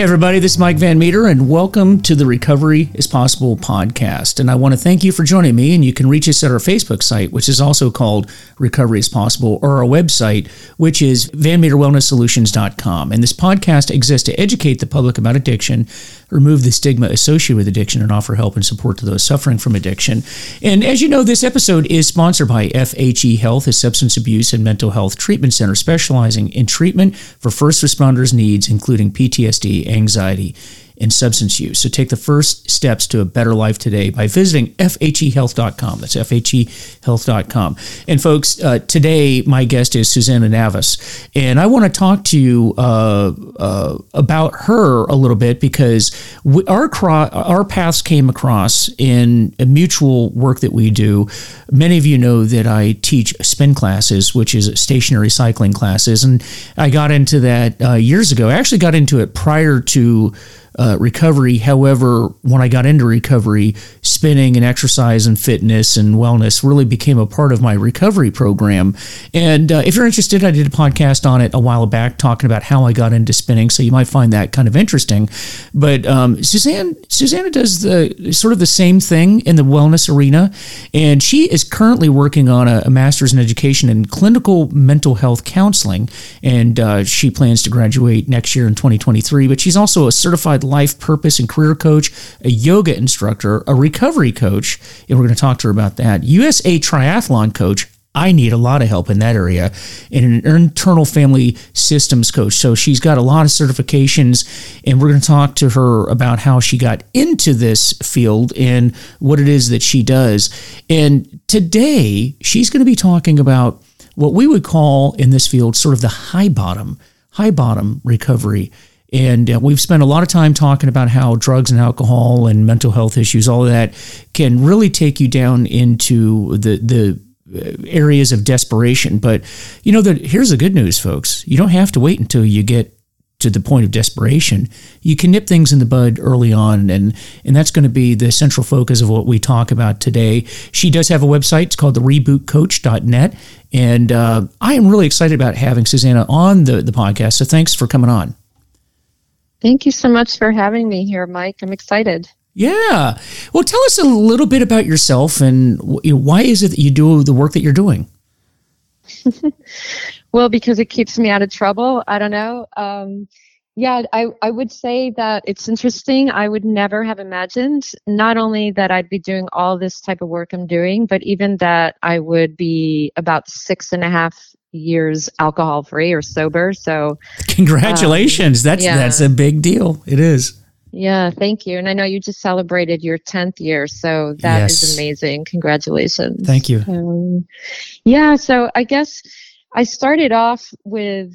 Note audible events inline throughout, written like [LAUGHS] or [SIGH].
Hey, everybody, this is Mike Van Meter, and welcome to the Recovery is Possible podcast. And I want to thank you for joining me. And you can reach us at our Facebook site, which is also called Recovery is Possible, or our website, which is vanmeterwellnesssolutions.com. And this podcast exists to educate the public about addiction, remove the stigma associated with addiction, and offer help and support to those suffering from addiction. And as you know, this episode is sponsored by FHE Health, a substance abuse and mental health treatment center specializing in treatment for first responders' needs, including PTSD anxiety, and substance use. So take the first steps to a better life today by visiting FHEHealth.com. That's FHEHealth.com. And folks, uh, today my guest is Susanna Navas. And I want to talk to you uh, uh, about her a little bit because we, our, cro- our paths came across in a mutual work that we do. Many of you know that I teach spin classes, which is stationary cycling classes. And I got into that uh, years ago. I actually got into it prior to uh, recovery. However, when I got into recovery, spinning and exercise and fitness and wellness really became a part of my recovery program. And uh, if you're interested, I did a podcast on it a while back talking about how I got into spinning. So you might find that kind of interesting. But um, Susanne, Susanna does the sort of the same thing in the wellness arena, and she is currently working on a, a master's in education in clinical mental health counseling, and uh, she plans to graduate next year in 2023. But she's also a certified certified life purpose and career coach, a yoga instructor, a recovery coach, and we're going to talk to her about that. USA triathlon coach. I need a lot of help in that area, and an internal family systems coach. So she's got a lot of certifications, and we're going to talk to her about how she got into this field and what it is that she does. And today, she's going to be talking about what we would call in this field sort of the high bottom, high bottom recovery. And uh, we've spent a lot of time talking about how drugs and alcohol and mental health issues, all of that, can really take you down into the the uh, areas of desperation. But you know that here's the good news, folks. You don't have to wait until you get to the point of desperation. You can nip things in the bud early on, and and that's going to be the central focus of what we talk about today. She does have a website. It's called the rebootcoach.net. And uh, I am really excited about having Susanna on the, the podcast. So thanks for coming on. Thank you so much for having me here, Mike. I'm excited. Yeah. Well, tell us a little bit about yourself and why is it that you do the work that you're doing? [LAUGHS] well, because it keeps me out of trouble. I don't know. Um, yeah, I, I would say that it's interesting. I would never have imagined not only that I'd be doing all this type of work I'm doing, but even that I would be about six and a half years alcohol free or sober. So congratulations. Um, that's yeah. that's a big deal. It is. Yeah, thank you. And I know you just celebrated your 10th year, so that yes. is amazing. Congratulations. Thank you. Um, yeah, so I guess I started off with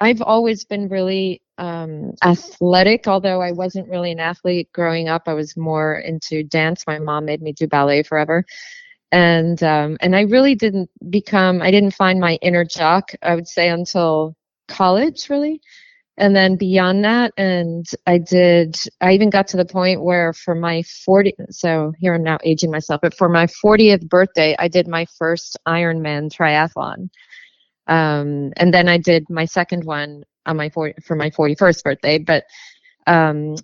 I've always been really um, athletic, although I wasn't really an athlete growing up. I was more into dance. My mom made me do ballet forever and um, and I really didn't become I didn't find my inner jock I would say until college really. And then beyond that and I did I even got to the point where for my 40 so here I'm now aging myself but for my 40th birthday I did my first Ironman triathlon. Um, and then I did my second one on my 40, for my 41st birthday but um,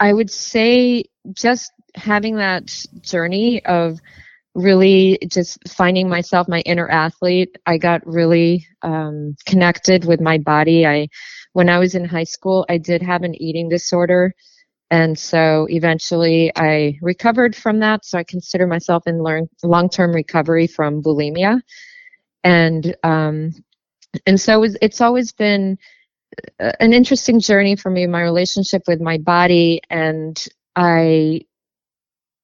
I would say just having that journey of really just finding myself my inner athlete i got really um, connected with my body. I when i was in high school i did have an eating disorder. And so eventually i recovered from that. So i consider myself in long-term recovery from bulimia. And um, and so it's always been uh, an interesting journey for me my relationship with my body. And i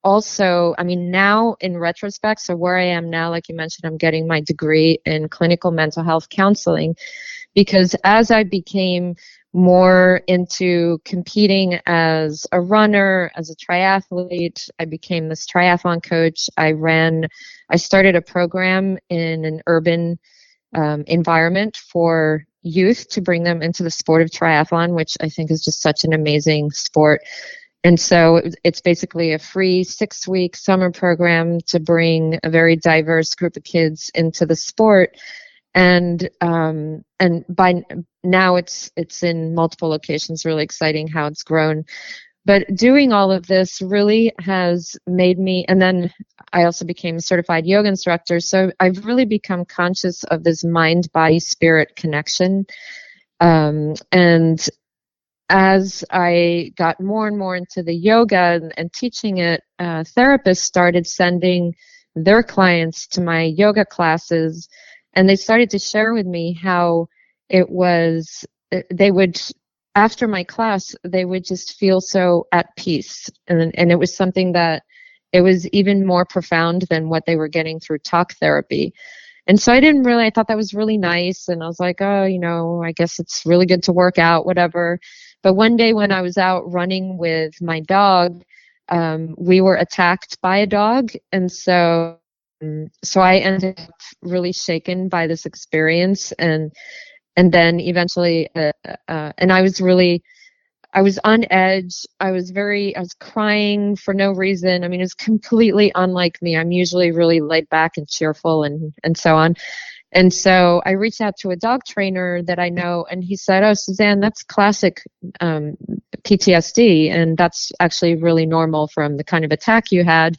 also, I mean, now in retrospect, so where I am now, like you mentioned, I'm getting my degree in clinical mental health counseling because as I became more into competing as a runner, as a triathlete, I became this triathlon coach. I ran, I started a program in an urban um, environment for youth to bring them into the sport of triathlon, which I think is just such an amazing sport and so it's basically a free six week summer program to bring a very diverse group of kids into the sport. and um, and by now it's it's in multiple locations. Really exciting how it's grown. But doing all of this really has made me, and then I also became a certified yoga instructor. So I've really become conscious of this mind body spirit connection. Um, and as I got more and more into the yoga and, and teaching it, uh, therapists started sending their clients to my yoga classes, and they started to share with me how it was. They would after my class, they would just feel so at peace, and and it was something that it was even more profound than what they were getting through talk therapy. And so I didn't really, I thought that was really nice. And I was like, oh, you know, I guess it's really good to work out, whatever. But one day when I was out running with my dog, um, we were attacked by a dog. And so, um, so I ended up really shaken by this experience. And, and then eventually, uh, uh, and I was really, I was on edge. I was very, I was crying for no reason. I mean, it was completely unlike me. I'm usually really laid back and cheerful and, and so on. And so I reached out to a dog trainer that I know, and he said, Oh, Susanne, that's classic um, PTSD, and that's actually really normal from the kind of attack you had.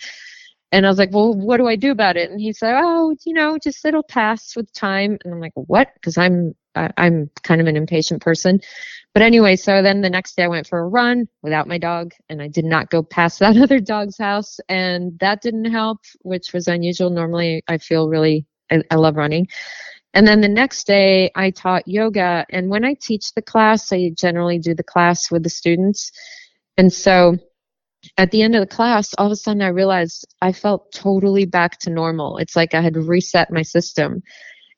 And I was like, Well, what do I do about it? And he said, Oh, you know, just it'll pass with time. And I'm like, What? Because I'm I'm kind of an impatient person. But anyway, so then the next day I went for a run without my dog, and I did not go past [LAUGHS] that other dog's house, and that didn't help, which was unusual. Normally, I feel really, I, I love running. And then the next day, I taught yoga, and when I teach the class, I generally do the class with the students. And so at the end of the class, all of a sudden I realized I felt totally back to normal. It's like I had reset my system.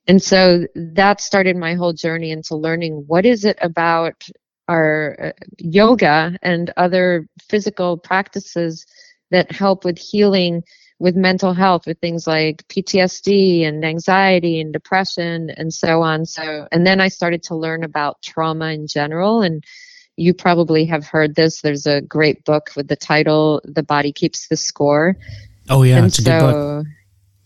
And so that started my whole journey into learning what is it about our uh, yoga and other physical practices that help with healing with mental health with things like PTSD and anxiety and depression and so on so and then I started to learn about trauma in general and you probably have heard this there's a great book with the title The Body Keeps the Score Oh yeah, and it's a good book.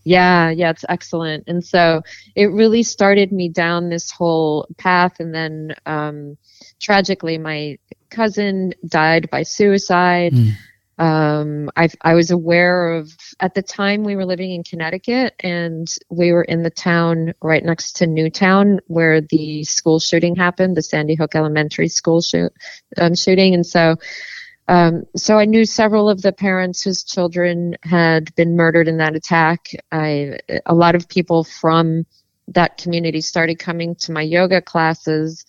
Yeah, yeah, it's excellent. And so it really started me down this whole path. And then um, tragically, my cousin died by suicide. Mm. Um, I, I was aware of, at the time, we were living in Connecticut and we were in the town right next to Newtown where the school shooting happened, the Sandy Hook Elementary School shoot, um, shooting. And so um, so I knew several of the parents whose children had been murdered in that attack. I, a lot of people from that community started coming to my yoga classes,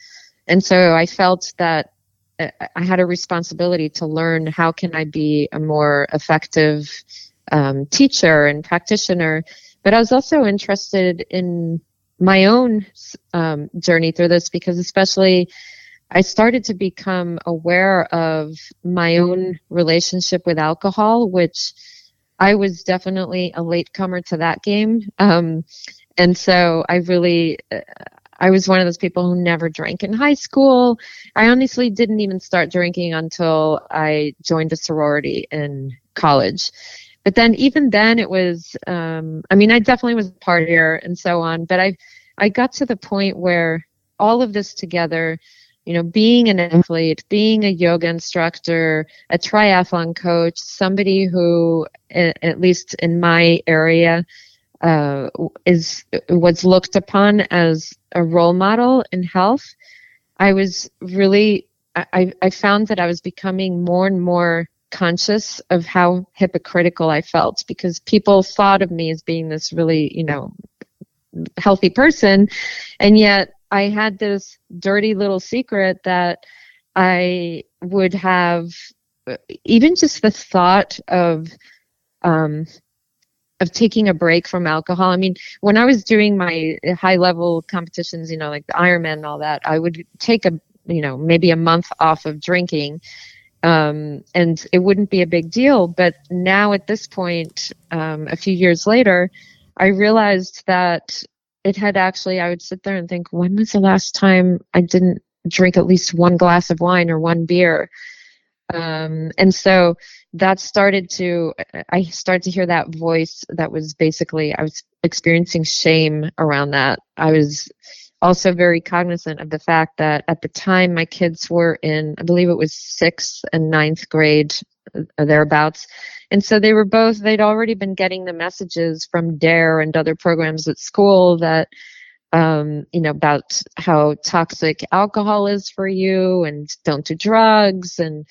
and so I felt that I had a responsibility to learn how can I be a more effective um, teacher and practitioner. But I was also interested in my own um, journey through this because, especially I started to become aware of my own relationship with alcohol, which I was definitely a latecomer to that game. Um, and so I really, uh, I was one of those people who never drank in high school. I honestly didn't even start drinking until I joined a sorority in college. But then, even then, it was, um, I mean, I definitely was a partier and so on. But I, I got to the point where all of this together, you know, being an athlete, being a yoga instructor, a triathlon coach, somebody who, at least in my area, uh, is was looked upon as a role model in health. I was really, I, I found that I was becoming more and more conscious of how hypocritical I felt because people thought of me as being this really, you know, healthy person, and yet I had this dirty little secret that I would have even just the thought of um, of taking a break from alcohol. I mean, when I was doing my high level competitions, you know, like the Ironman and all that, I would take a you know maybe a month off of drinking. Um, and it wouldn't be a big deal. But now at this point, um, a few years later, I realized that it had actually, I would sit there and think, when was the last time I didn't drink at least one glass of wine or one beer? Um, and so that started to, I started to hear that voice that was basically, I was experiencing shame around that. I was also very cognizant of the fact that at the time my kids were in, I believe it was sixth and ninth grade, uh, thereabouts. And so they were both, they'd already been getting the messages from DARE and other programs at school that, um, you know, about how toxic alcohol is for you and don't do drugs and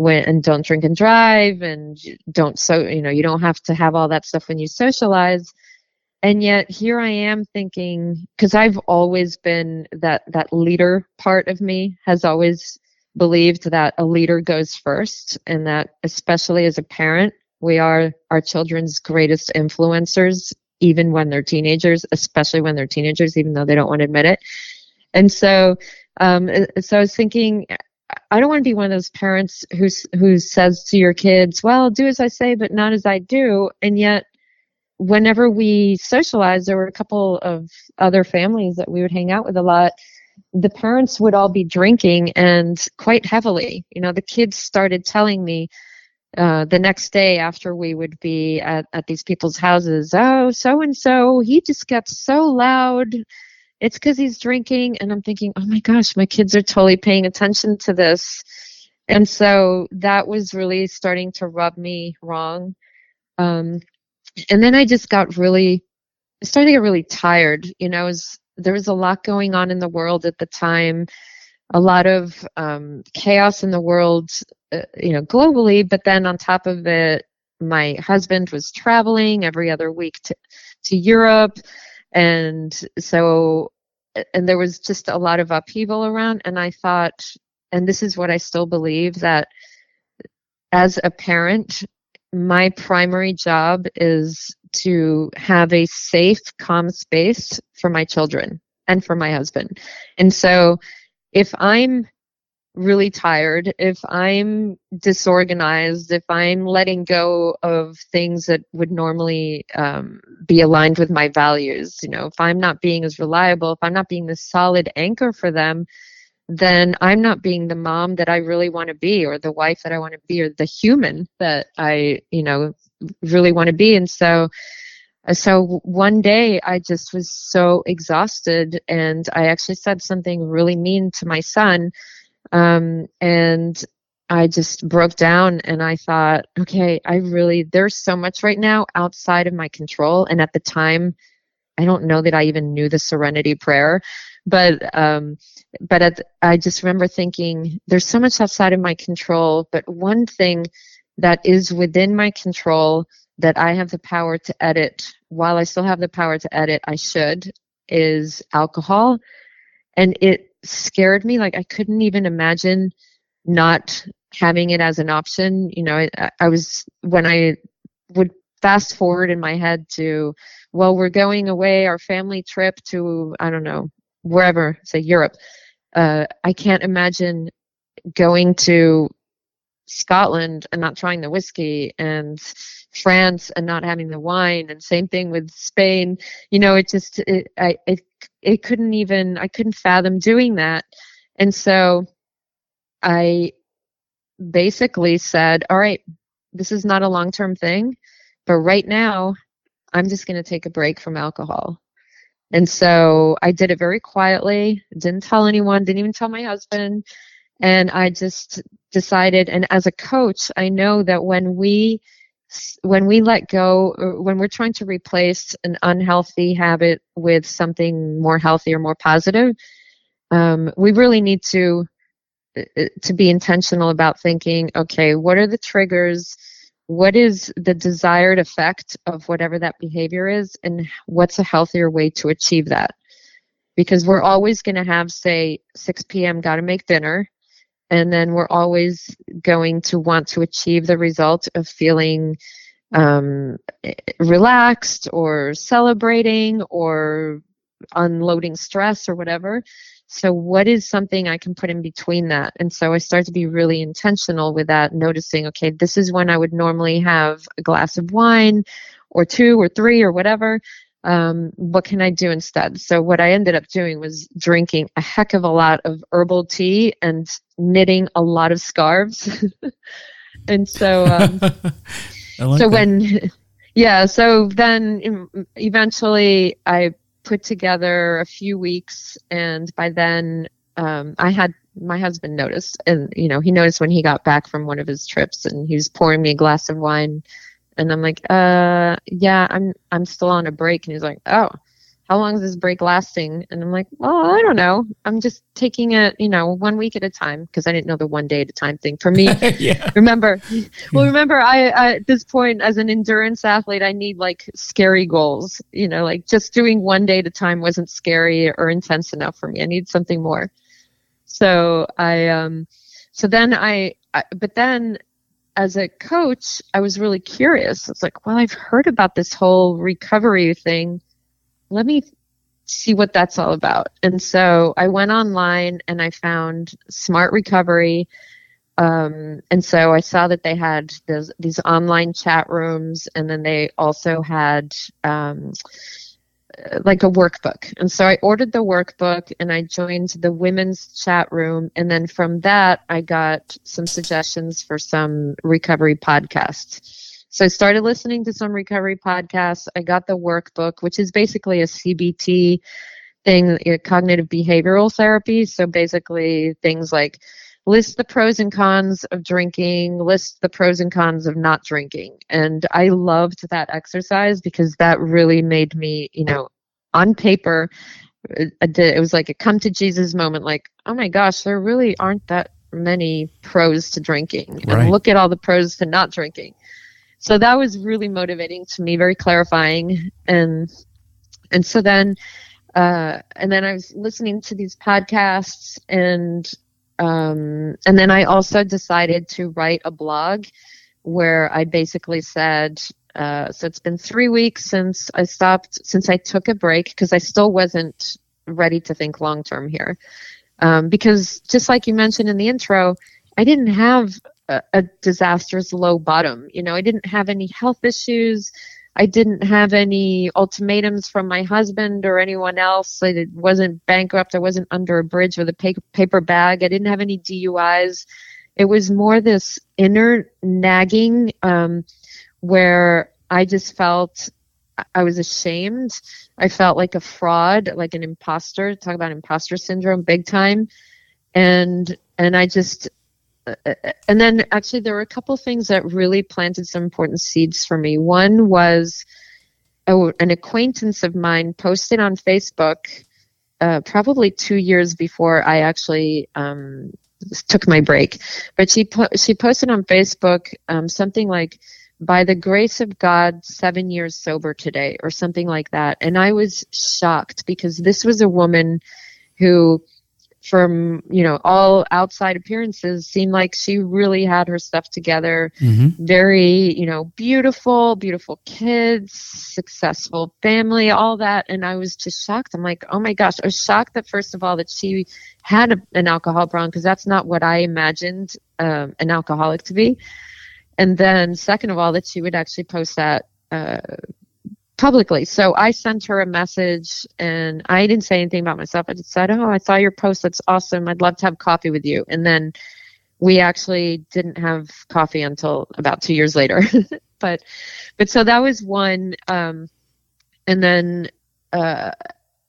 when, and don't drink and drive and don't, so, you know, you don't have to have all that stuff when you socialize. And yet here i am thinking because i've always been that that leader part of me has always believed that a leader goes first and that especially as a parent we are our children's greatest influencers even when they're teenagers especially when they're teenagers even though they don't want to admit it. And so um, so i was thinking I don't want to be one of those parents who who says to your kids, "Well, do as I say, but not as I do," and yet whenever we socialized, there were a couple of other families that we would hang out with a lot. The parents would all be drinking and quite heavily. You know, the kids started telling me uh, the next day after we would be at, at these people's houses, oh, so and so, he just gets so loud. It's because he's drinking. And I'm thinking, oh my gosh, my kids are totally paying attention to this. And so that was really starting to rub me wrong. Um, and then I just got really, I started to get really tired. You know, was, there was a lot going on in the world at the time, a lot of um, chaos in the world, uh, you know, globally. But then on top of it, my husband was traveling every other week to, to Europe. And so, and there was just a lot of upheaval around. And I thought, and this is what I still believe that as a parent, my primary job is to have a safe, calm space for my children and for my husband. And so if I'm really tired, if I'm disorganized, if I'm letting go of things that would normally um, be aligned with my values, you know, if I'm not being as reliable, if I'm not being the solid anchor for them, then I'm not being the mom that I really want to be, or the wife that I want to be, or the human that I, you know, really want to be. And so, so one day I just was so exhausted, and I actually said something really mean to my son, um, and I just broke down and I thought, okay, I really, there's so much right now outside of my control. And at the time, I don't know that I even knew the serenity prayer, but um, but at, I just remember thinking, there's so much outside of my control, but one thing that is within my control that I have the power to edit, while I still have the power to edit, I should, is alcohol. And it scared me. Like I couldn't even imagine not having it as an option. You know, I, I was, when I would fast forward in my head to, well, we're going away, our family trip to, I don't know, wherever, say Europe. Uh, I can't imagine going to Scotland and not trying the whiskey and France and not having the wine and same thing with Spain. You know, it just it I it it couldn't even I couldn't fathom doing that. And so I basically said, "All right, this is not a long-term thing, but right now I'm just going to take a break from alcohol." And so I did it very quietly, didn't tell anyone, didn't even tell my husband. And I just decided, and as a coach, I know that when we when we let go when we're trying to replace an unhealthy habit with something more healthy or more positive um, we really need to uh, uh, to be intentional about thinking okay what are the triggers? What is the desired effect of whatever that behavior is? And what's a healthier way to achieve that? Because we're always going to have say 6 p.m got to make dinner and then we're always going to want to achieve the result of feeling um, relaxed or celebrating or unloading stress or whatever so, what is something I can put in between that? And so I start to be really intentional with that, noticing, okay, this is when I would normally have a glass of wine or two or three or whatever. Um, what can I do instead? So what I ended up doing was drinking a heck of a lot of herbal tea and knitting a lot of scarves. [LAUGHS] and so, um, [LAUGHS] like so that. when, [LAUGHS] yeah, so then eventually I put together a few weeks, and by then um, I had my husband noticed, and you know he noticed when he got back from one of his trips, and he was pouring me a glass of wine and I'm like, uh, yeah, I'm I'm still on a break. And he's like, oh, how long is this break lasting? And I'm like, well, I don't know. I'm just taking it, you know, one week at a time because I didn't know the one day at a time thing. For me, [LAUGHS] yeah. remember, [LAUGHS] well, remember, I, I at this point as an endurance athlete, I need like scary goals. You know, like just doing one day at a time wasn't scary or intense enough for me. I need something more. So I, um, so then I, I but then as a coach, I was really curious. It's like, well, I've heard about this whole recovery thing. Let me see what that's all about. And so I went online and I found Smart Recovery. Um, and so I saw that they had this, these online chat rooms, and then they also had um, like a workbook. And so I ordered the workbook and I joined the women's chat room. And then from that, I got some suggestions for some recovery podcasts. So I started listening to some recovery podcasts. I got the workbook, which is basically a CBT thing, cognitive behavioral therapy. So basically, things like list the pros and cons of drinking, list the pros and cons of not drinking. And I loved that exercise because that really made me, you know, on paper, it was like a come to Jesus moment like, oh my gosh, there really aren't that many pros to drinking. Right. And look at all the pros to not drinking. So that was really motivating to me, very clarifying. And and so then uh, and then I was listening to these podcasts and um, and then I also decided to write a blog where I basically said, uh, so it's been three weeks since I stopped, since I took a break, because I still wasn't ready to think long term here. Um, because just like you mentioned in the intro, I didn't have a, a disastrous low bottom. You know, I didn't have any health issues. I didn't have any ultimatums from my husband or anyone else. I wasn't bankrupt. I wasn't under a bridge with a paper bag. I didn't have any DUIs. It was more this inner nagging um, where I just felt I was ashamed. I felt like a fraud, like an imposter. Talk about imposter syndrome, big time. And and I just and then actually there were a couple things that really planted some important seeds for me. One was a, an acquaintance of mine posted on Facebook uh, probably two years before I actually um, took my break, but she po- she posted on Facebook um, something like by the grace of God, seven years sober today, or something like that. And I was shocked because this was a woman who from you know all outside appearances seemed like she really had her stuff together. Mm-hmm. very you know beautiful beautiful kids successful family all that. And i was just shocked. I'm like oh my gosh i was shocked that first of all that she had a, an alcohol problem because that's not what i imagined um, an alcoholic to be. And then second of all that she would actually post that uh, publicly. So I sent her a message and I didn't say anything about myself. I just said, Oh, I saw your post. That's awesome. I'd love to have coffee with you. And then we actually didn't have coffee until about two years later. [LAUGHS] but, but so that was one. Um, and then, uh,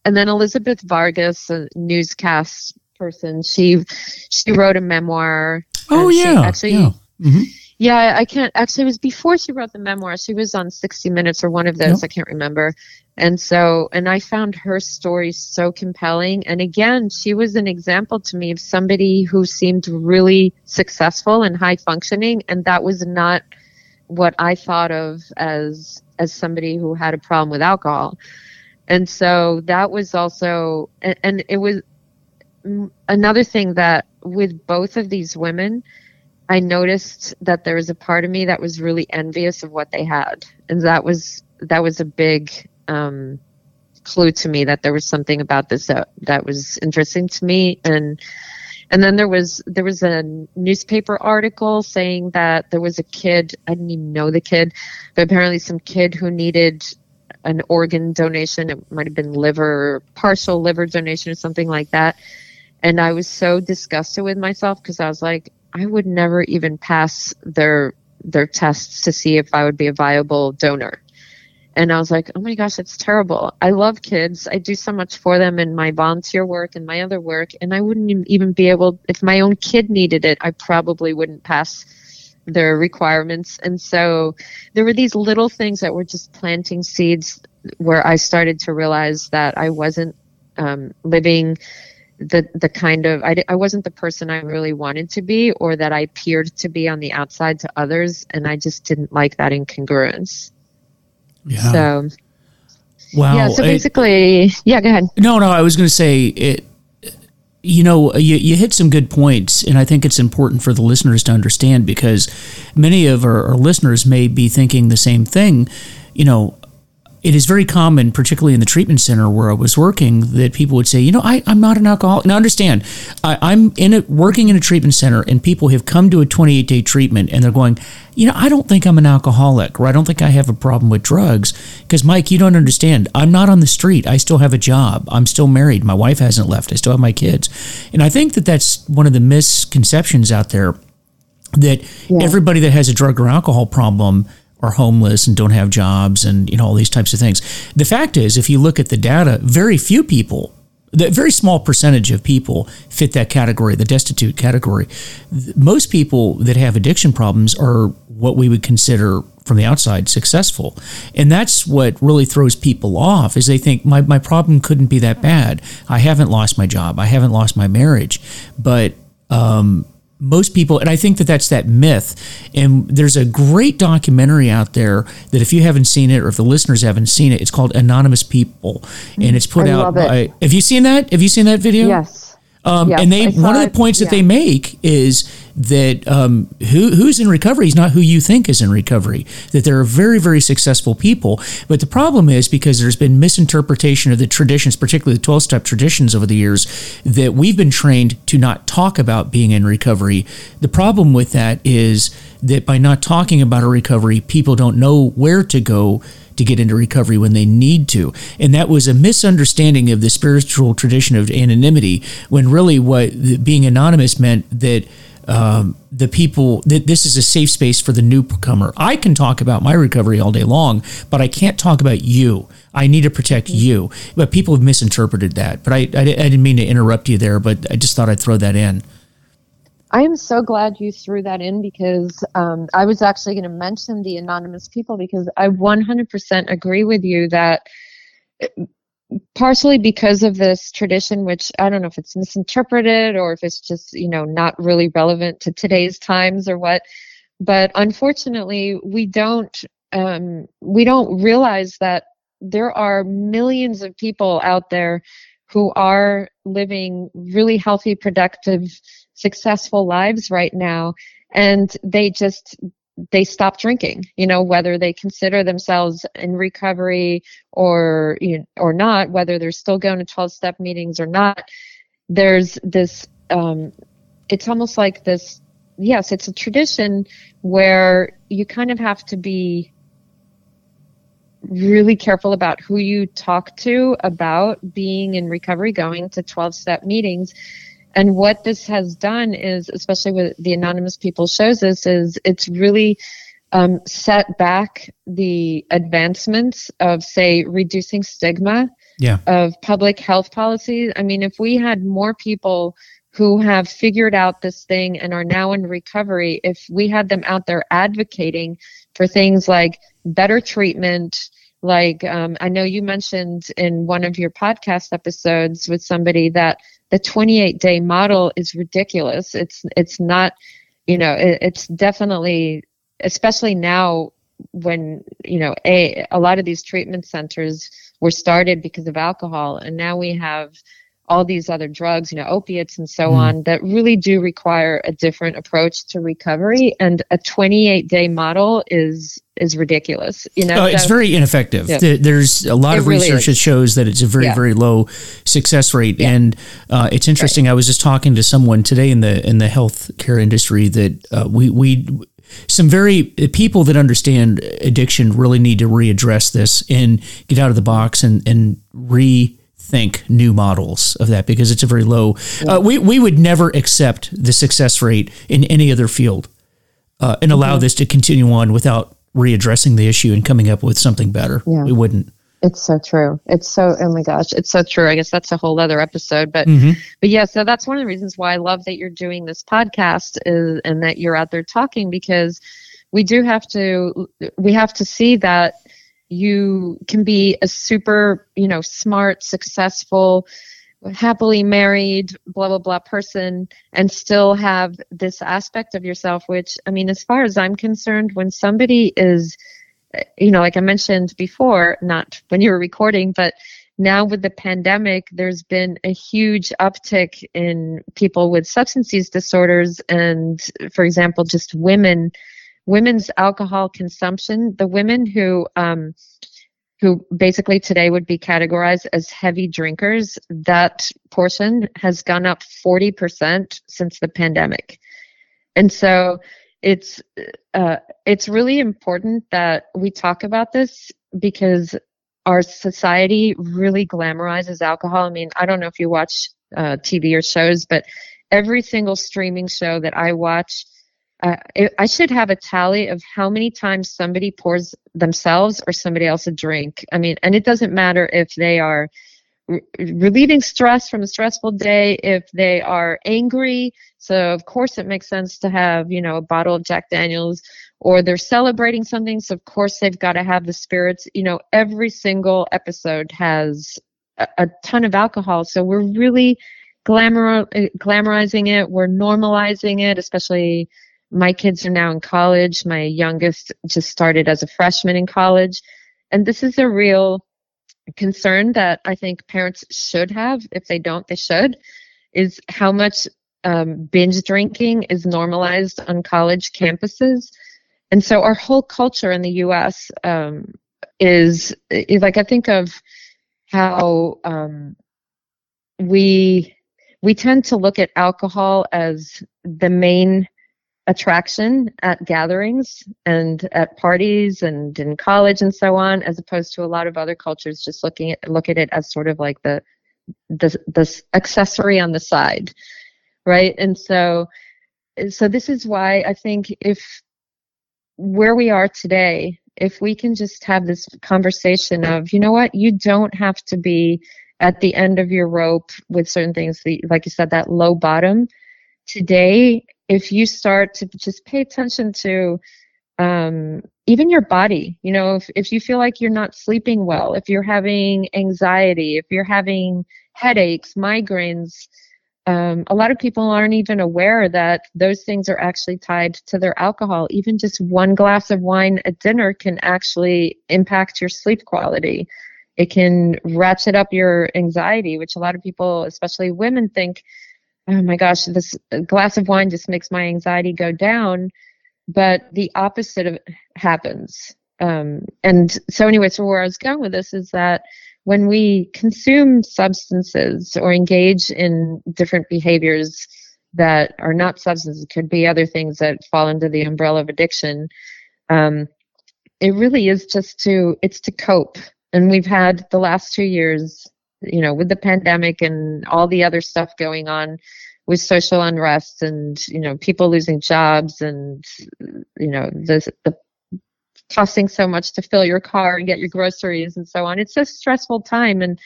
and then Elizabeth Vargas, a newscast person, she, she wrote a memoir. Oh yeah. Actually, yeah. Mm-hmm yeah, I can't actually. It was before she wrote the memoir. She was on 60 Minutes or one of those. Yep. I can't remember. And so, and I found her story so compelling. And again, she was an example to me of somebody who seemed really successful and high functioning, and that was not what I thought of as as somebody who had a problem with alcohol. And so that was also, and, and it was another thing that with both of these women I noticed that there was a part of me that was really envious of what they had, and that was that was a big um, clue to me that there was something about this that that was interesting to me, and and then there was there was a newspaper article saying that there was a kid I didn't even know the kid, but apparently some kid who needed an organ donation. It might have been liver, partial liver donation, or something like that. And I was so disgusted with myself because I was like, I would never even pass their their tests to see if I would be a viable donor. And I was like, oh my gosh, that's terrible. I love kids. I do so much for them in my volunteer work and my other work. And I wouldn't even be able, if my own kid needed it, I probably wouldn't pass their requirements. And so there were these little things that were just planting seeds where I started to realize that I wasn't um, living the the kind of I, I wasn't the person I really wanted to be or that I appeared to be on the outside to others and I just didn't like that incongruence. Yeah. So wow. yeah, so It- basically, yeah, go ahead. No, no, I was going to say it. You know, you, you hit some good points, and I think it's important for the listeners to understand because many of our, our listeners may be thinking the same thing. You know, it is very common, particularly in the treatment center where I was working, that people would say, you know, I, I'm not an alcoholic. Now, understand, I, I'm in a, working in a treatment center, and people have come to a 28 day treatment, and they're going, you know, I don't think I'm an alcoholic, or I don't think I have a problem with drugs. Because, Mike, you don't understand. I'm not on the street. I still have a job. I'm still married. My wife hasn't left. I still have my kids. And I think that that's one of the misconceptions out there that everybody that has a drug or alcohol problem are homeless and don't have jobs and you know all these types of things. The fact is, if you look at the data, very few people, the very small percentage of people fit that category, the destitute category. Most people that have addiction problems are what we would consider from the outside successful. And that's what really throws people off is they think my, my problem couldn't be that bad. I haven't lost my job. I haven't lost my marriage. But um, most people, and I think that that's that myth. And there's a great documentary out there that if you haven't seen it or if the listeners haven't seen it, it's called Anonymous People, and it's put I out love it. Have you seen that? Have you seen that video? Yes. Um, Yes, and they one of the it, points that they make is that um, who who's in recovery is not who you think is in recovery. That there are very very successful people, but the problem is because there's been misinterpretation of the traditions, particularly the twelve step traditions over the years, that we've been trained to not talk about being in recovery. The problem with that is that by not talking about a recovery, people don't know where to go to get into recovery when they need to. And that was a misunderstanding of the spiritual tradition of anonymity, when really what being anonymous meant that um, the people that this is a safe space for the newcomer. I can talk about my recovery all day long, but I can't talk about you. I need to protect you. But people have misinterpreted that. But I, I, I didn't mean to interrupt you there, but I just thought I'd throw that in. I am so glad you threw that in because um, I was actually going to mention the anonymous people because I 100% agree with you that partially because of this tradition, which I don't know if it's misinterpreted or if it's just, you know, not really relevant to today's times or what, but unfortunately, we don't um, we don't realize that there are millions of people out there who are living really healthy, productive, successful lives right now, and they just they stop drinking. You know, whether they consider themselves in recovery or you know, or not, whether they're still going to twelve step meetings or not. There's this. Um, it's almost like this. Yes, it's a tradition where you kind of have to be really careful about who you talk to about being in recovery, going to 12 step meetings. And what this has done is, especially with the anonymous people shows us, is it's really um, set back the advancements of, say, reducing stigma Yeah. of public health policies. I mean, if we had more people who have figured out this thing and are now in recovery, if we had them out there advocating for things like better treatment, like um, I know you mentioned in one of your podcast episodes with somebody that the 28 day model is ridiculous. It's it's not, you know, it, it's definitely, especially now when you know a a lot of these treatment centers were started because of alcohol, and now we have all these other drugs, you know, opiates and so Mm. on, that really do require a different approach to recovery. And a 28 day model is is ridiculous. You know, Oh, it's So- very ineffective. Yeah. There's a lot It of really research is. that shows that it's a very, Yeah. very low success rate. And uh, it's interesting. I was just talking to someone today in the in the healthcare industry that uh, we we some very uh, people that understand addiction really need to readdress this and get out of the box and and rethink new models of that because it's a very low. Uh, we we would never accept the success rate in any other field uh, and allow mm-hmm. this to continue on without readdressing the issue and coming up with something better. Yeah. We wouldn't. It's so true. It's so oh my gosh, it's so true. I guess that's a whole other episode, but mm-hmm. but yeah. So that's one of the reasons why I love that you're doing this podcast is, and that you're out there talking because we do have to we have to see that you can be a super you know smart, successful, happily married, blah blah blah person, and still have this aspect of yourself. Which I mean, as far as I'm concerned, when somebody is you know, like I mentioned before, not when you were recording, but now with the pandemic, there's been a huge uptick in people with substance use disorders, and for example, just women, women's alcohol consumption. The women who um, who basically today would be categorized as heavy drinkers, that portion has gone up 40% since the pandemic. And so it's uh, it's really important that we talk about this because our society really glamorizes alcohol. I mean, I don't know if you watch uh, TV or shows, but every single streaming show that I watch, uh, I should have a tally of how many times somebody pours themselves or somebody else a drink. I mean, and it doesn't matter if they are relieving stress from a stressful day if they are angry. So of course it makes sense to have you know a bottle of jack daniels or they're celebrating something. So of course they've got to have the spirits. You know every single episode has a, a ton of alcohol. So we're really glamour glamorizing it. We're normalizing it especially my kids are now in college. My youngest just started as a freshman in college. And this is a real concern that I think parents should have, if they don't, they should, is how much um, binge drinking is normalized on college campuses. And so our whole culture in the US um, is, is, like, I think of how um, we we tend to look at alcohol as the main attraction at gatherings and at parties and in college and so on as opposed to a lot of other cultures just looking at look at it as sort of like the the this accessory on the side right? And so so this is why i think if where we are today if we can just have this conversation of you know what you don't have to be at the end of your rope with certain things like you said that low bottom. Today if you start to just pay attention to um, even your body, you know, if, if you feel like you're not sleeping well, if you're having anxiety, if you're having headaches, migraines, um, a lot of people aren't even aware that those things are actually tied to their alcohol. Even just one glass of wine at dinner can actually impact your sleep quality. It can ratchet up your anxiety, which a lot of people, especially women, think oh my gosh, this glass of wine just makes my anxiety go down. But the opposite of happens. Um, and so, anyway, so where I was going with this is that when we consume substances or engage in different behaviors that are not substances, could be other things that fall under the umbrella of addiction. Um, it really is just to it's to cope. And we've had the last two years you know, with the pandemic and all the other stuff going on with social unrest and, you know, people losing jobs and, you know, the, the costing so much to fill your car and get your groceries and so on. It's a stressful time. And,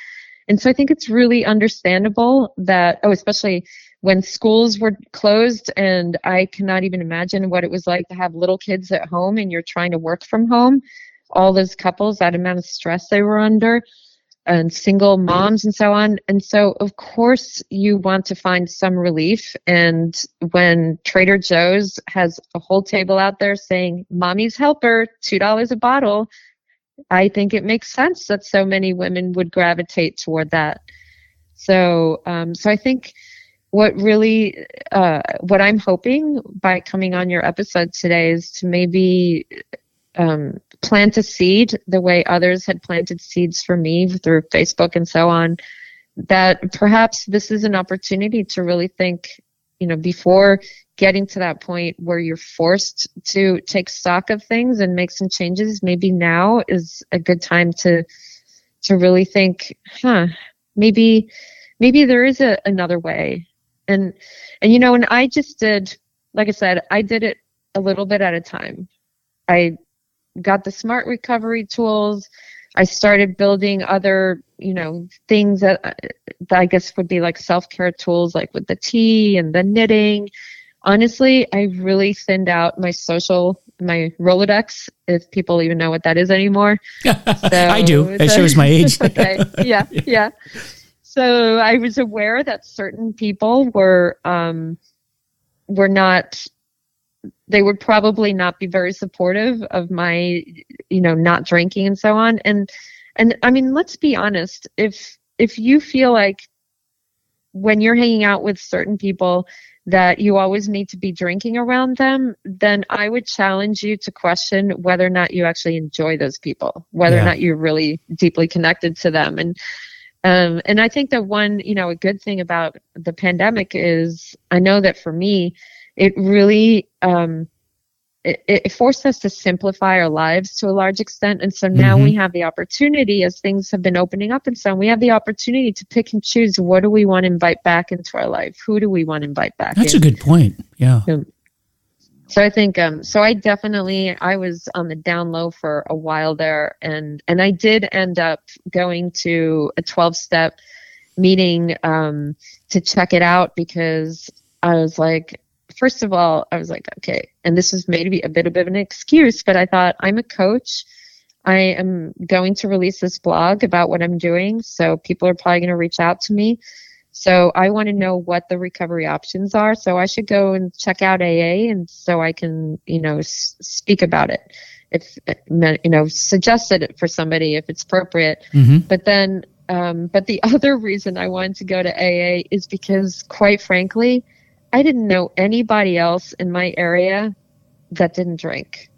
and so I think it's really understandable that, oh, especially when schools were closed and I cannot even imagine what it was like to have little kids at home and you're trying to work from home. All those couples, that amount of stress they were under and single moms and so on. And so, of course, you want to find some relief. And when Trader Joe's has a whole table out there saying, Mommy's Helper, $2 a bottle, I think it makes sense that so many women would gravitate toward that. So, um, so I think what really, uh, what I'm hoping by coming on your episode today is to maybe um, plant a seed the way others had planted seeds for me through Facebook and so on, that perhaps this is an opportunity to really think, you know, before getting to that point where you're forced to take stock of things and make some changes, maybe now is a good time to to really think, huh, maybe maybe there is a, another way. And and you know, and I just did like I said, I did it a little bit at a time. I got the smart recovery tools. I started building other, you know, things that, that I guess would be like self care tools, like with the tea and the knitting. Honestly, I really thinned out my social, my Rolodex, if people even know what that is anymore. [LAUGHS] So, I do. It so, shows my age. [LAUGHS] okay. Yeah. [LAUGHS] Yeah. So I was aware that certain people were, um, were not they would probably not be very supportive of my you know not drinking and so on. And and i mean let's be honest. If if you feel like when you're hanging out with certain people that you always need to be drinking around them then i would challenge you to question whether or not you actually enjoy those people whether yeah. or not you're really deeply connected to them. And um, and I think that one, you know, a good thing about the pandemic is I know that for me, it really um, it, it, forced us to simplify our lives to a large extent. And so now mm-hmm. we have the opportunity, as things have been opening up and so on, we have the opportunity to pick and choose what do we want to invite back into our life? Who do we want to invite back? That's in? a good point. Yeah. So I think um so I definitely I was on the down low for a while there and and I did end up going to a 12 step meeting um to check it out because I was like first of all I was like okay and this was maybe a bit of an excuse but I thought I'm a coach I am going to release this blog about what I'm doing so people are probably going to reach out to me so I want to know what the recovery options are. So I should go and check out AA, and so I can, you know, s- speak about it. If you know, suggested it for somebody if it's appropriate. Mm-hmm. But then, um, but the [LAUGHS] other reason I wanted to go to AA is because, quite frankly, I didn't know anybody else in my area that didn't drink,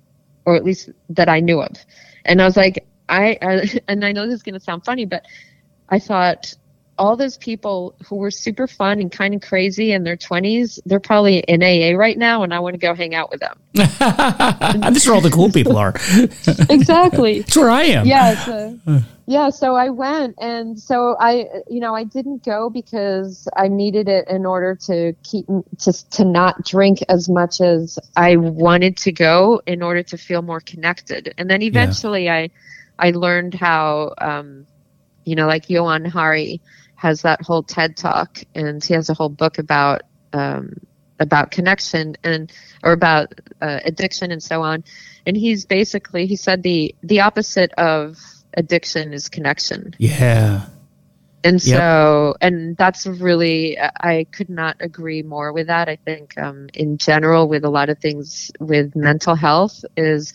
or at least that I knew of. And I was like, I, I [LAUGHS] and I know this is going to sound funny, but I thought all those people who were super fun and kind of crazy in their 20s, they're probably in AA right now, and I want to go hang out with them. [LAUGHS] this is where all the cool people are. [LAUGHS] exactly. That's where I am. Yeah. So, yeah. So I went, and so I, you know, I didn't go because I needed it in order to keep to to not drink as much as I wanted to go in order to feel more connected. And then eventually, yeah. I I learned how. Um, you know, like Johann Hari, has that whole TED talk, and he has a whole book about um, about connection and or about uh, addiction and so on. And he's basically he said the the opposite of addiction is connection. Yeah. And so, yep. and that's really, I could not agree more with that. I think, um, in general, with a lot of things with mental health, is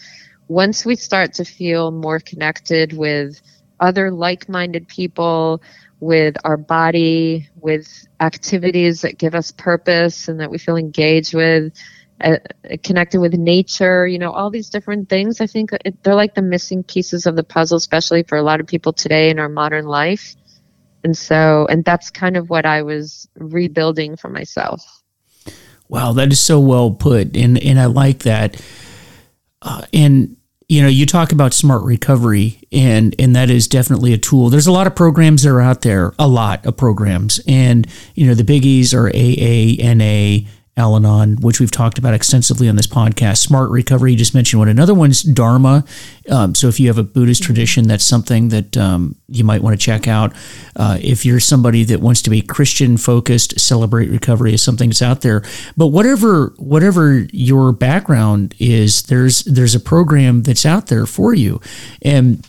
once we start to feel more connected with other like minded people, with our body, with activities that give us purpose and that we feel engaged with, uh, connected with nature, you know, all these different things. I think it, they're like the missing pieces of the puzzle, especially for a lot of people today in our modern life. And so, and that's kind of what I was rebuilding for myself. Wow, that is so well put. And, and I like that. Uh, and you know, you talk about smart recovery, and and that is definitely a tool. There's a lot of programs that are out there, a lot of programs, and you know, the biggies are AA, NA, Al Anon, which we've talked about extensively on this podcast. Smart recovery, you just mentioned one. Another one's Dharma. Um, so if you have a Buddhist tradition, that's something that um, you might want to check out. Uh, if you're somebody that wants to be Christian focused, Celebrate Recovery is something that's out there. But whatever whatever your background is, there's there's a program that's out there for you, and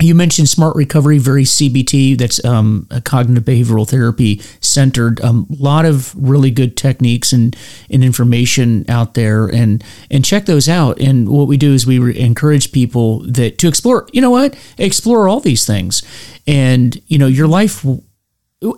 you mentioned smart recovery, very CBT. That's um, a cognitive behavioral therapy centered. A um, lot of really good techniques and, and information out there, and and check those out. And what we do is we re- encourage people that to explore. You know what? Explore all these things, and you know your life.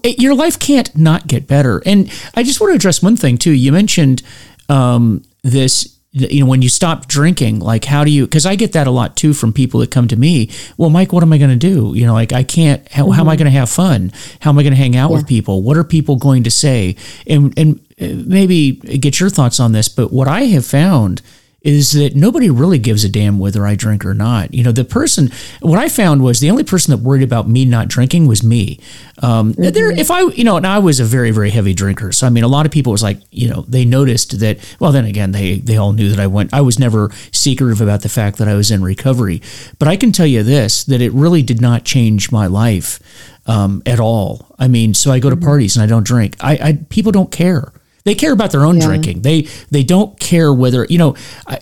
Your life can't not get better. And I just want to address one thing too. You mentioned um, this you know when you stop drinking like how do you because i get that a lot too from people that come to me well mike what am i going to do you know like i can't how, mm-hmm. how am i mm-hmm. going to have fun how am i going to hang out yeah. with people what are people going to say and and uh, maybe get your thoughts on this but what i have found is that nobody really gives a damn whether I drink or not. You know, the person, what I found was the only person that worried about me not drinking was me. Um, mm-hmm. there, if I, you know, and I was a very, very heavy drinker. So, I mean, a lot of people was like, you know, they noticed that, well, then again, they, they all knew that I went, I was never secretive about the fact that I was in recovery. But I can tell you this, that it really did not change my life. Um, at all. I mean, so I go to mm-hmm. parties and I don't drink. I, I people don't care. They care about their own yeah. drinking. They they don't care whether you know,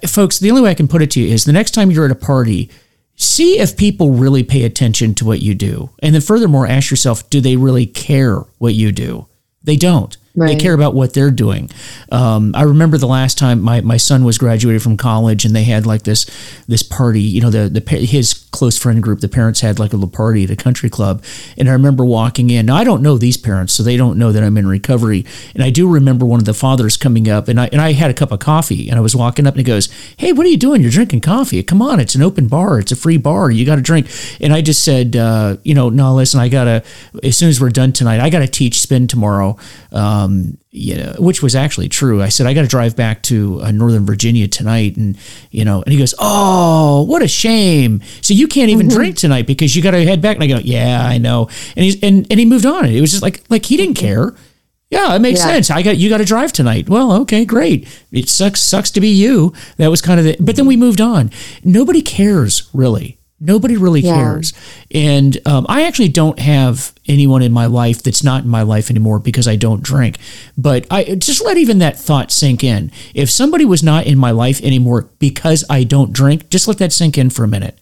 folks. The only way I can put it to you is the next time you're at a party, see if people really pay attention to what you do, and then furthermore, ask yourself, do they really care what you do? They don't. Right. They care about what they're doing. Um, I remember the last time my, my son was graduated from college, and they had like this this party. You know, the the his close friend group, the parents had like a little party at a country club, and I remember walking in. Now I don't know these parents, so they don't know that I'm in recovery. And I do remember one of the fathers coming up, and I and I had a cup of coffee, and I was walking up, and he goes, "Hey, what are you doing? You're drinking coffee? Come on, it's an open bar. It's a free bar. You got to drink." And I just said, uh, you know, no, listen, I gotta. As soon as we're done tonight, I got to teach spin tomorrow. Um, you know, which was actually true. I said I got to drive back to uh, Northern Virginia tonight, and you know, and he goes, "Oh, what a shame! So you can't even mm-hmm. drink tonight because you got to head back." And I go, "Yeah, I know." And he's and and he moved on. It was just like like he didn't care. Yeah, it makes yeah. sense. I got you got to drive tonight. Well, okay, great. It sucks sucks to be you. That was kind of the. But then we moved on. Nobody cares really. Nobody really yeah. cares. And um, I actually don't have anyone in my life that's not in my life anymore because I don't drink. But I just let even that thought sink in. If somebody was not in my life anymore because I don't drink, just let that sink in for a minute.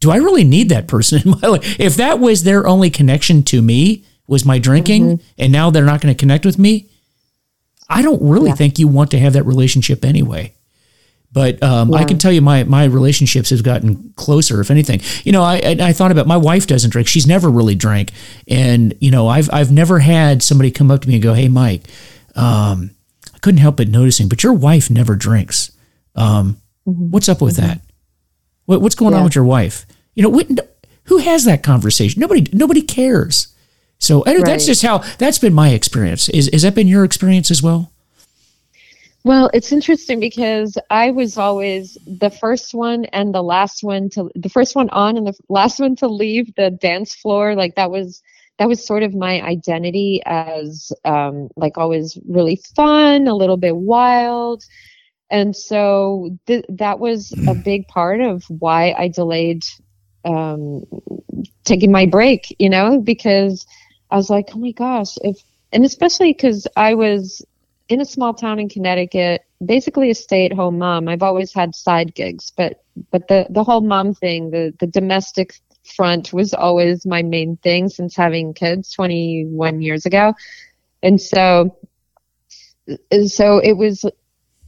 Do I really need that person [LAUGHS] in my life? If that was their only connection to me, was my drinking, mm-hmm. and now they're not going to connect with me, I don't really yeah. think you want to have that relationship anyway. But um, yeah. I can tell you, my my relationships have gotten closer. If anything, you know, I I thought about my wife doesn't drink. She's never really drank, and you know, I've I've never had somebody come up to me and go, "Hey, Mike, um, I couldn't help but noticing, but your wife never drinks. Um, mm-hmm. What's up with mm-hmm. that? What, what's going yeah. on with your wife? You know, what, who has that conversation? Nobody nobody cares. So right. that's just how that's been my experience. Is is that been your experience as well? Well, it's interesting because I was always the first one and the last one to the first one on and the last one to leave the dance floor. Like that was that was sort of my identity as um, like always really fun, a little bit wild. And so th- that was a big part of why I delayed um, taking my break, you know, because I was like, oh my gosh, if, and especially because I was in a small town in Connecticut, basically a stay-at-home mom. I've always had side gigs, but but the the whole mom thing, the the domestic front was always my main thing since having kids 21 years ago. And so so it was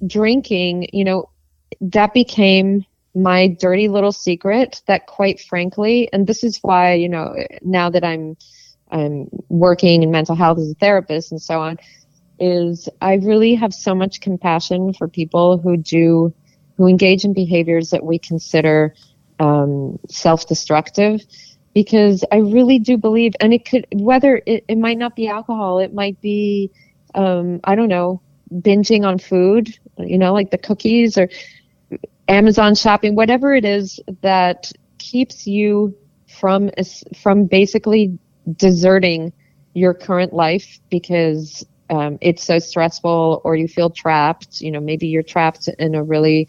drinking, you know, that became my dirty little secret that quite frankly, and this is why, you know, now that I'm I'm working in mental health as a therapist and so on, is I really have so much compassion for people who do who engage in behaviors that we consider um, self-destructive because I really do believe, and it could whether it, it might not be alcohol, it might be um, I don't know binging on food, you know, like the cookies or Amazon shopping, whatever it is that keeps you from from basically deserting your current life because um, it's so stressful or you feel trapped you know maybe you're trapped in a really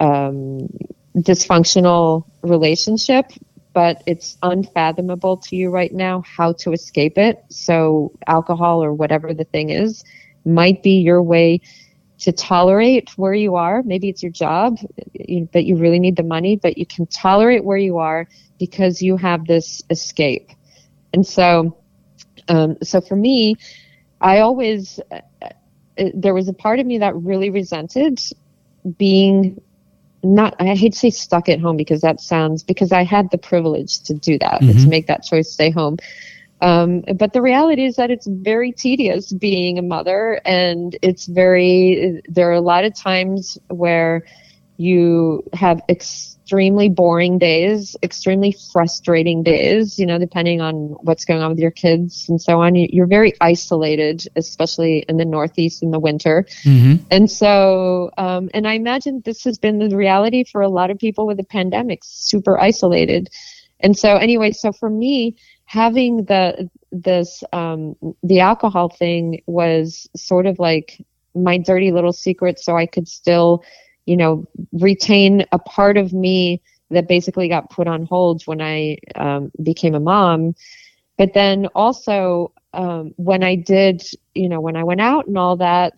um, dysfunctional relationship but it's unfathomable to you right now how to escape it. So alcohol or whatever the thing is might be your way to tolerate where you are. Maybe it's your job but you really need the money but you can tolerate where you are because you have this escape. And so um, so for me I always, uh, uh, there was a part of me that really resented being not, I hate to say stuck at home because that sounds, because I had the privilege to do that, mm-hmm. to make that choice, stay home. Um, but the reality is that it's very tedious being a mother, and it's very, there are a lot of times where you have extremely boring days, extremely frustrating days, you know, depending on what's going on with your kids and so on. You're very isolated, especially in the Northeast in the winter. Mm-hmm. And so, um, and I imagine this has been the reality for a lot of people with the pandemic, super isolated. And so, anyway, so for me, having the this um, the alcohol thing was sort of like my dirty little secret, so I could still, you know, retain a part of me that basically got put on hold when I um, became a mom. But then also um, when I did, you know, when I went out and all that,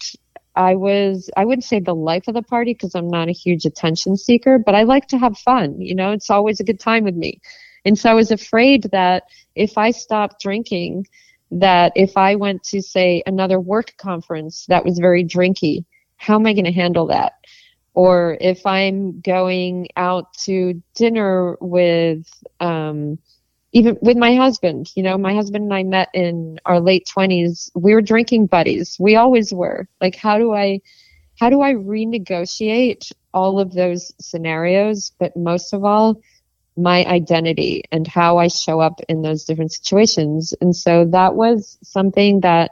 I was, I wouldn't say the life of the party because I'm not a huge attention seeker, but I like to have fun. You know, it's always a good time with me. And so I was afraid that if I stopped drinking, that if I went to, say, another work conference that was very drinky, how am I going to handle that? Or if I'm going out to dinner with, um, even with my husband, you know, my husband and I met in our late 20s. We were drinking buddies. We always were. Like, how do I, how do I renegotiate all of those scenarios? But most of all, my identity and how I show up in those different situations. And so that was something that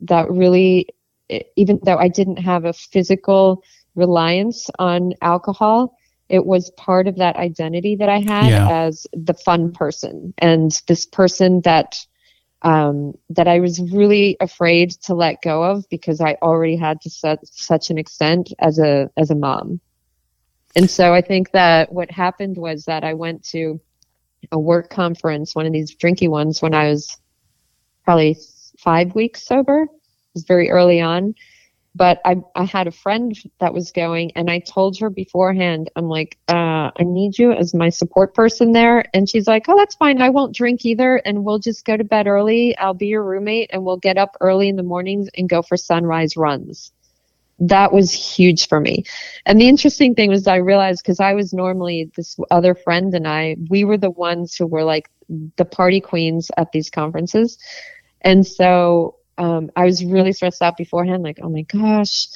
that really even though I didn't have a physical reliance on alcohol, it was part of that identity that I had yeah. as the fun person and this person that um, that I was really afraid to let go of because I already had to such such an extent as a as a mom. And so I think that what happened was that I went to a work conference, one of these drinky ones, when I was probably five weeks sober. It was very early on. But I, I had a friend that was going, and I told her beforehand, I'm like, uh, I need you as my support person there. And she's like, Oh, that's fine. I won't drink either. And we'll just go to bed early. I'll be your roommate, and we'll get up early in the mornings and go for sunrise runs that was huge for me. And the interesting thing was I realized because I was normally this other friend and I, we were the ones who were like the party queens at these conferences. And so um, I was really stressed out beforehand, like, oh my gosh,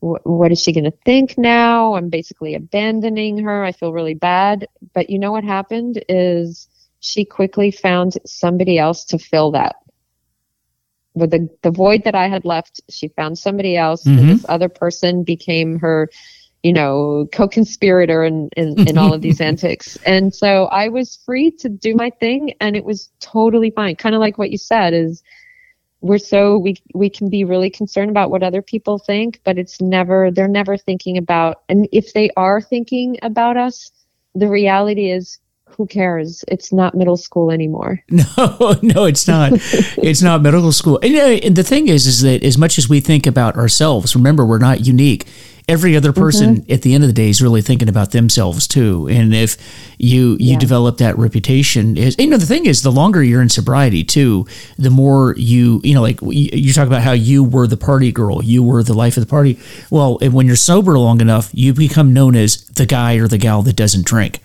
wh- what is she going to think now? I'm basically abandoning her. I feel really bad. But you know what happened is she quickly found somebody else to fill that with the, the void that I had left, she found somebody else. Mm-hmm. this other person became her, you know, co-conspirator in, in, in all of these [LAUGHS] antics. And so I was free to do my thing and it was totally fine. Kind of like what you said is we're so we we can be really concerned about what other people think, but it's never they're never thinking about and if they are thinking about us, the reality is who cares? It's not middle school anymore. [LAUGHS] No, no, it's not. [LAUGHS] it's not middle school. And, uh, and, the thing is, is that as much as we think about ourselves, remember we're not unique. Every other person mm-hmm. at the end of the day is really thinking about themselves too. And if you you yeah. develop that reputation, is you know the thing is, the longer you're in sobriety too, the more you you know like you talk about how you were the party girl, you were the life of the party. Well, when you're sober long enough, you become known as the guy or the gal that doesn't drink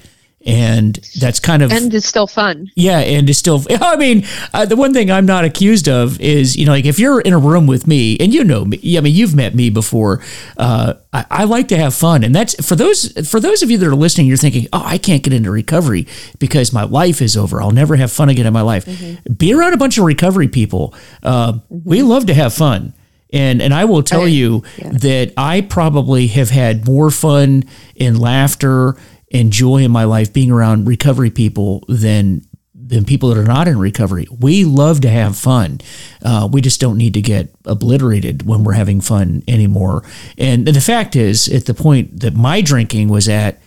and that's kind of and it's still fun yeah and it's still [LAUGHS] i mean uh, the one thing i'm not accused of is you know like if you're in a room with me and you know me i mean you've met me before uh, I, I, like to have fun and that's for those for those of you that are listening you're thinking oh i can't get into recovery because my life is over i'll never have fun again in my life mm-hmm. be around a bunch of recovery people uh, mm-hmm. we love to have fun and and I will tell you yeah. that I probably have had more fun in laughter and joy in my life being around recovery people than than people that are not in recovery. We love to have fun. Uh, we just don't need to get obliterated when we're having fun anymore. And the fact is, at the point that my drinking was at,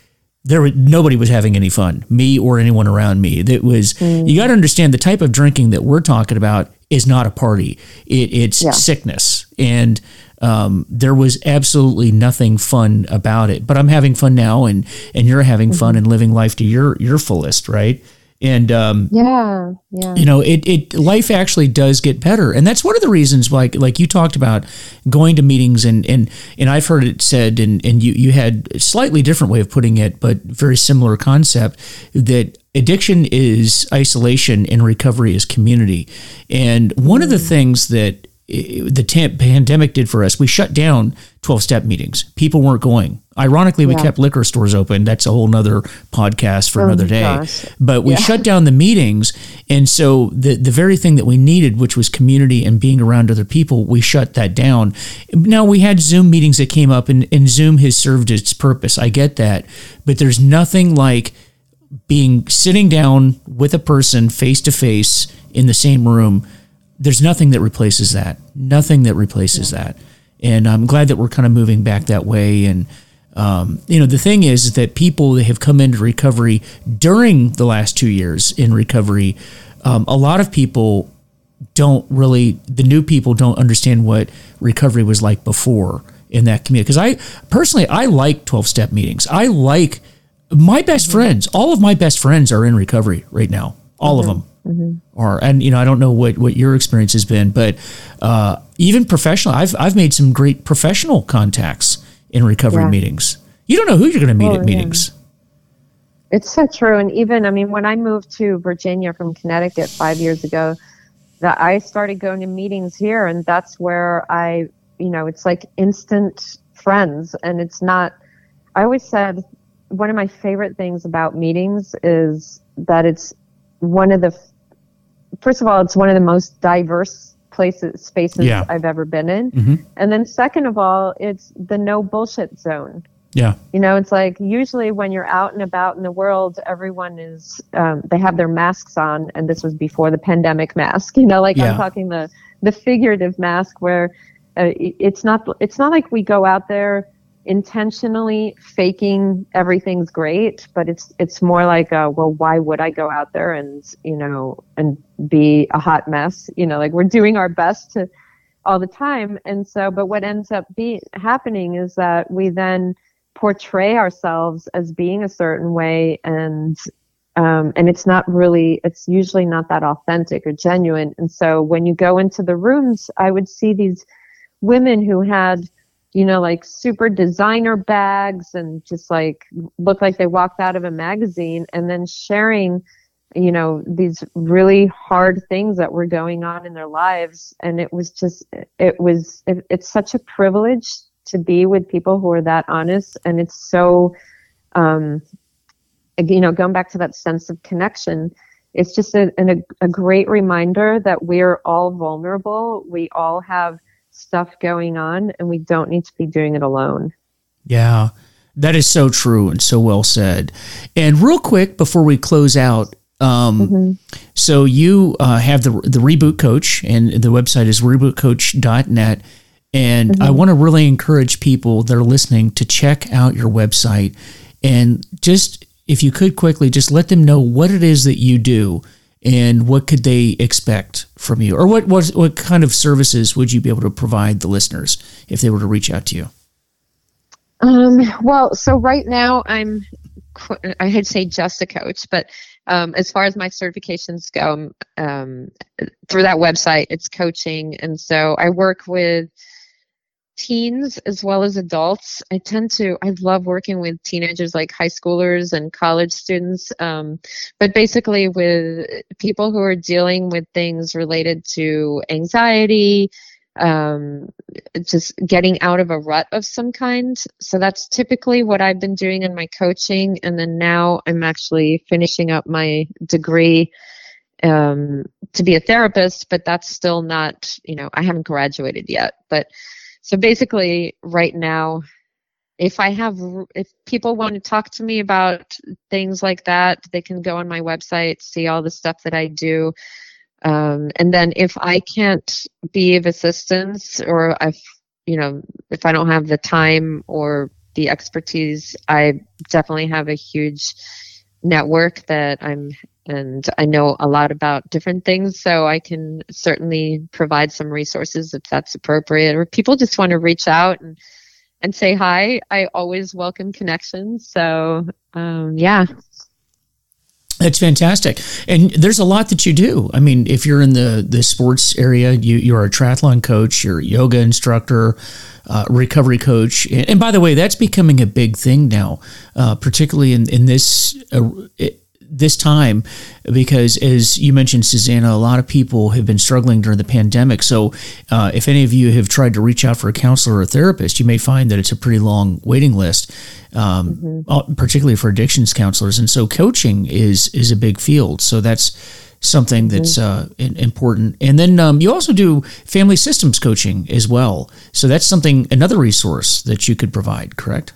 there nobody was having any fun, me or anyone around me. That was mm. you got to understand the type of drinking that we're talking about is not a party. It, it's yeah. sickness and um, there was absolutely nothing fun about it. But I'm having fun now, and and you're having mm-hmm. fun and living life to your your fullest, right? And um, yeah, yeah, you know, it it life actually does get better, and that's one of the reasons, like like you talked about going to meetings, and and and I've heard it said, and and you you had a slightly different way of putting it, but very similar concept that addiction is isolation and recovery is community. And one of the things that the t- pandemic did for us, we shut down 12 step meetings. People weren't going. Ironically, we yeah. kept liquor stores open. That's a whole nother podcast for oh another day. Gosh. But we yeah. shut down the meetings. And so the, the very thing that we needed, which was community and being around other people, we shut that down. Now we had Zoom meetings that came up and, and Zoom has served its purpose. I get that. But there's nothing like being sitting down with a person face to face in the same room there's nothing that replaces that. Nothing that replaces yeah. that. And I'm glad that we're kind of moving back that way. And um, you know, the thing is that people that have come into recovery during the last two years in recovery, um, a lot of people don't really, the new people don't understand what recovery was like before in that community. Because I personally, I like 12 step meetings. I like my best mm-hmm. friends. All of my best friends are in recovery right now. All mm-hmm. of them. Mm-hmm. Or and you know I don't know what what your experience has been, but uh, even professional, I've I've made some great professional contacts in recovery yeah. meetings. You don't know who you're going to meet oh, at meetings. Yeah. It's so true, and even I mean, when I moved to Virginia from Connecticut five years ago, that I started going to meetings here, and that's where I, you know, it's like instant friends, and it's not. I always said one of my favorite things about meetings is that it's one of the first of all, it's one of the most diverse places spaces yeah. I've ever been in. Mm-hmm. And then second of all, it's the no bullshit zone. Yeah. You know, it's like usually when you're out and about in the world, everyone is, um, they have their masks on. And this was before the pandemic mask, [LAUGHS] you know, like yeah. I'm talking the, the figurative mask where uh, it's not, it's not like we go out there intentionally faking everything's great, but it's it's more like a, well, why would I go out there and you know and be a hot mess? You know, like we're doing our best to all the time, and so but what ends up be happening is that we then portray ourselves as being a certain way and um, and it's not really it's usually not that authentic or genuine and so when you go into the rooms i would see these women who had you know, like super designer bags and just like look like they walked out of a magazine and then sharing, you know, these really hard things that were going on in their lives. And it was just, it was, it, it's such a privilege to be with people who are that honest. And it's so, um, you know, going back to that sense of connection, it's just a, a, a great reminder that we're all vulnerable. We all have stuff going on and we don't need to be doing it alone. Yeah, that is so true and so well said. And real quick before we close out, um, mm-hmm. so you uh, have the the reboot coach and the website is rebootcoach.net. And mm-hmm. I want to really encourage people that are listening to check out your website and just, if you could quickly, just let them know what it is that you do and what could they expect from you? Or what, what what kind of services would you be able to provide the listeners if they were to reach out to you? Um, well so right now i'm i had say just a coach but um, as far as my certifications go um, through that website it's coaching. And so i work with teens as well as adults. I tend to, I love working with teenagers like high schoolers and college students, um, but basically with people who are dealing with things related to anxiety, um, just getting out of a rut of some kind. So that's typically what I've been doing in my coaching. And then now I'm actually finishing up my degree um, to be a therapist, but that's still not, you know, I haven't graduated yet. But so basically, right now, if I have, if people want to talk to me about things like that, they can go on my website, see all the stuff that I do. Um, and then if I can't be of assistance or if, you know, if I don't have the time or the expertise, I definitely have a huge network that I'm and I know a lot about different things, so I can certainly provide some resources if that's appropriate. Or people just want to reach out and and say hi. I always welcome connections. So um, yeah. That's fantastic, and there's a lot that you do. I mean, if you're in the the sports area, you you're a triathlon coach, you're a yoga instructor, uh, recovery coach, and, by the way, that's becoming a big thing now, uh, particularly in in this. Uh, this time because, as you mentioned, Susanna, a lot of people have been struggling during the pandemic. So, uh, if any of you have tried to reach out for a counselor or a therapist, you may find that it's a pretty long waiting list, um, mm-hmm. particularly for addictions counselors. And so, coaching is is a big field. So that's something that's mm-hmm. uh, important. And then um, you also do family systems coaching as well. So that's something another resource that you could provide. Correct?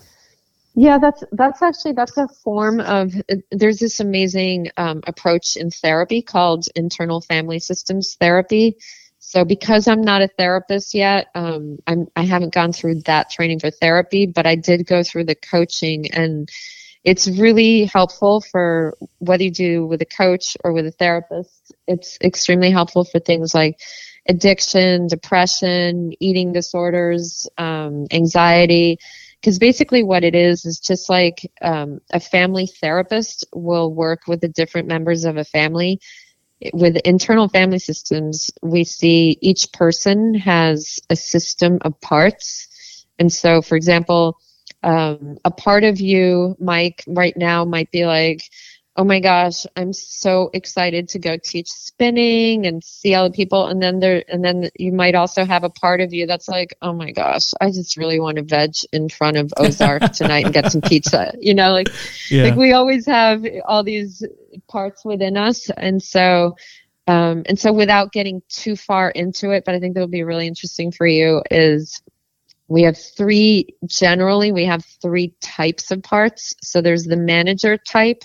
Yeah, that's that's actually that's a form of. There's this amazing um, approach in therapy called internal family systems therapy. So because I'm not a therapist yet, um, I'm I haven't gone through that training for therapy, but I did go through the coaching, and it's really helpful for whether you do with a coach or with a therapist. It's extremely helpful for things like addiction, depression, eating disorders, um, anxiety because basically what it is is just like um, a family therapist will work with the different members of a family. With internal family systems we see each person has a system of parts. And so for example um, a part of you mike right now might be like oh my gosh, I'm so excited to go teach spinning and see other people. And then there, and then you might also have a part of you that's like, oh my gosh, I just really want to veg in front of Ozark [LAUGHS] tonight and get some pizza. You know, like, yeah. like we always have all these parts within us. And so, um, and so without getting too far into it, but I think that'll be really interesting for you is we have three, generally we have three types of parts. So there's the manager type,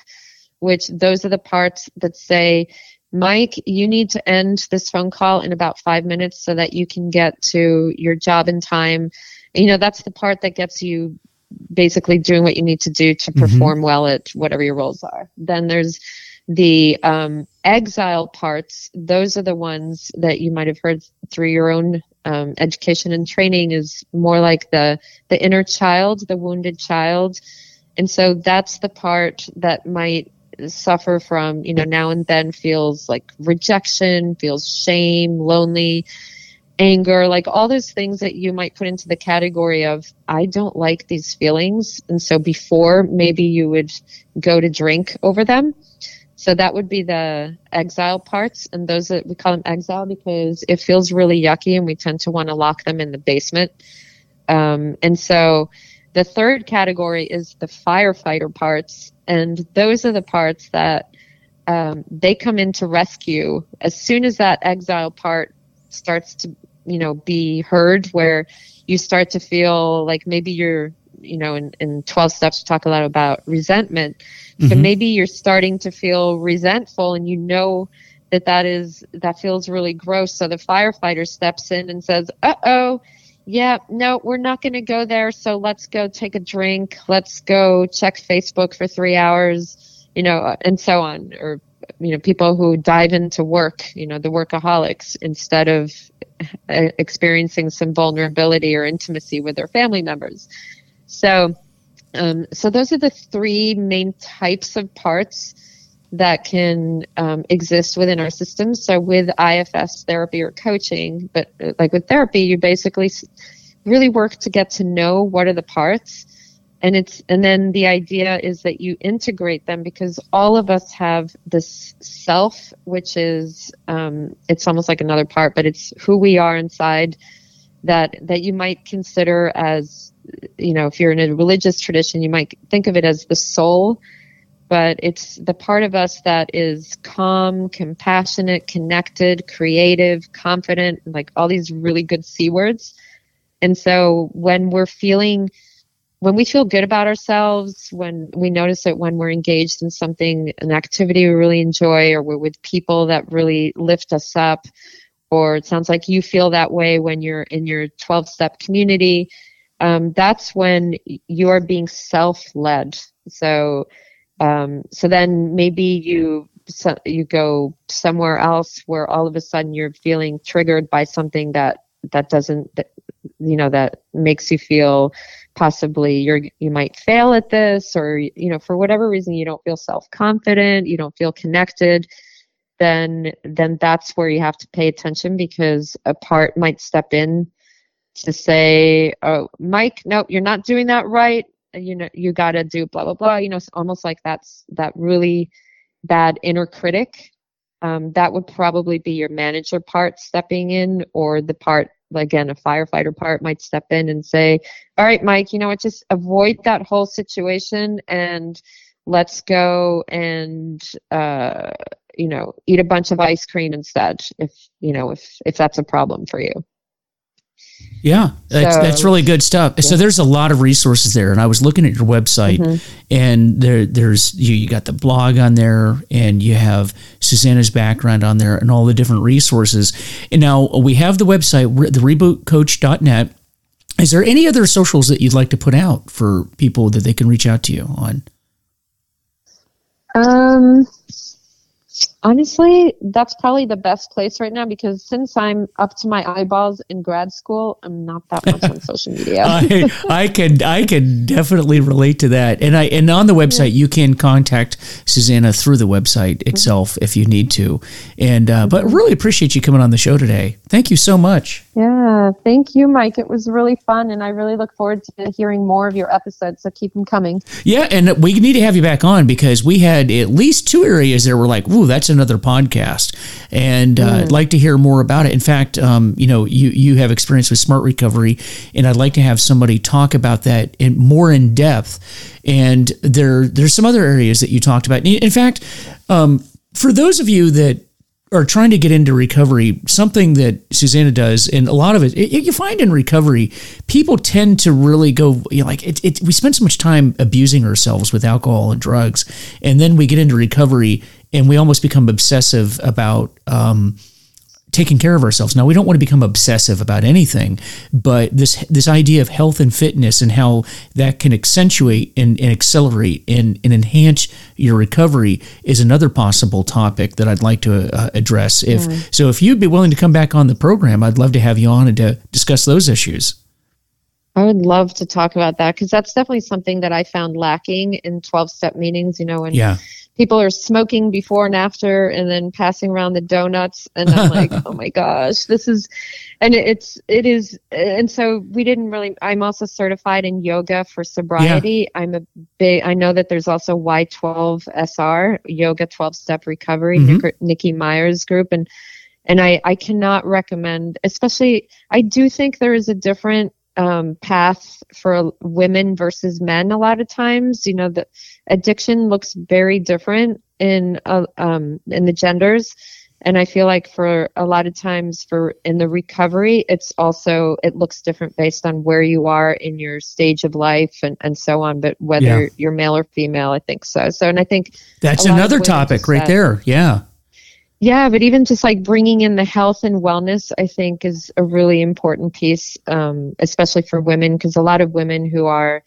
which those are the parts that say, Mike, you need to end this phone call in about five minutes so that you can get to your job in time. You know, that's the part that gets you basically doing what you need to do to mm-hmm. perform mm-hmm. well at whatever your roles are. Then there's the um, exile parts. Those are the ones that you might have heard through your own um, education and training is more like the the inner child, the wounded child. And so that's the part that might suffer from, you know, now and then feels like rejection, feels shame, lonely, anger, like all those things that you might put into the category of, I don't like these feelings. And so before, maybe you would go to drink over them. So that would be the exile parts. And those that we call them exile because it feels really yucky and we tend to want to lock them in the basement. Um, and so, the third category is the firefighter parts, and those are the parts that um, they come in to rescue as soon as that exile part starts to, you know, be heard, where you start to feel like maybe you're, you know, in, in 12 steps, we talk a lot about resentment. Mm-hmm. So maybe you're starting to feel resentful and you know that that is, that feels really gross. So the firefighter steps in and says, uh oh, yeah, no, we're not going to go there. So let's go take a drink. Let's go check Facebook for three hours, you know, and so on. Or, you know, people who dive into work, you know, the workaholics, instead of uh, experiencing some vulnerability or intimacy with their family members. So, um, so those are the three main types of parts that can um, exist within our system. So with IFS therapy or coaching, but uh, like with therapy, you basically really work to get to know what are the parts. And it's and then the idea is that you integrate them because all of us have this self, which is um, it's almost like another part, but it's who we are inside that that you might consider as you know if you're in a religious tradition, you might think of it as the soul but it's the part of us that is calm, compassionate, connected, creative, confident, like all these really good C words. And so when we're feeling, when we feel good about ourselves, when we notice it when we're engaged in something, an activity we really enjoy, or we're with people that really lift us up, or it sounds like you feel that way when you're in your 12 step community, um, that's when you are being self led. So um, so then maybe you so you go somewhere else where all of a sudden you're feeling triggered by something that that doesn't that, you know that makes you feel possibly you're you might fail at this or you know for whatever reason you don't feel self-confident you don't feel connected then then that's where you have to pay attention because a part might step in to say oh mike nope you're not doing that right you know you got to do blah blah blah you know it's almost like that's that really bad inner critic, um, that would probably be your manager part stepping in, or the part again a firefighter part might step in and say, "All right, Mike, you know what? Just avoid that whole situation and." let's go and uh, you know eat a bunch of ice cream instead if you know if if that's a problem for you yeah, that's, so, that's really good stuff. Yeah. So there's a lot of resources there, and I was looking at your website, mm-hmm. and there there's you, you got the blog on there, and you have Susanna's background on there, and all the different resources. And now we have the website, the rebootcoach.net. Is there any other socials that you'd like to put out for people that they can reach out to you on? Um, Honestly, that's probably the best place right now because since I'm up to my eyeballs in grad school, I'm not that much on [LAUGHS] social media. I, I can I can definitely relate to that. And I and on the website you can contact Susanna through the website mm-hmm. itself mm-hmm. if you need to. And uh, but really appreciate you coming on the show today. Thank you so much. Yeah, thank you, Mike. It was really fun, and I really look forward to hearing more of your episodes. So keep them coming. Yeah, and we need to have you back on because we had at least two areas that were like, "Ooh, that's another podcast," and uh, mm. I'd like to hear more about it. In fact, um, you know, you you have experience with smart recovery, and I'd like to have somebody talk about that in more in depth. And there there's some other areas that you talked about. In fact, um, for those of you that are trying to get into recovery, something that Susanna does, and a lot of it, it you find in recovery, people tend to really go, you know, like it, it, we spend so much time abusing ourselves with alcohol and drugs, and then we get into recovery and we almost become obsessive about um, taking care of ourselves. Now we don't want to become obsessive about anything, but this this idea of health and fitness and how that can accentuate and, and accelerate and, and enhance your recovery is another possible topic that I'd like to uh, address. If mm. so, if you'd be willing to come back on the program, I'd love to have you on and to discuss those issues. I would love to talk about that because that's definitely something that I found lacking in 12 step meetings, you know, and yeah people are smoking before and after and then passing around the donuts and i'm like [LAUGHS] oh my gosh this is and it's it is and so we didn't really i'm also certified in yoga for sobriety yeah. i'm a big i know that there's also y12 sr yoga 12 step recovery mm-hmm. nikki myers group and and i i cannot recommend especially i do think there is a different um, path for women versus men a lot of times. You know the addiction looks very different in uh, um, in the genders. And i feel like for a lot of times for in the recovery it's also it looks different based on where you are in your stage of life and, and so on. But whether yeah. you're male or female i think so. So and i think that's another topic right there. Yeah yeah, but even just like bringing in the health and wellness, I think is a really important piece, um, especially for women, because a lot of women who are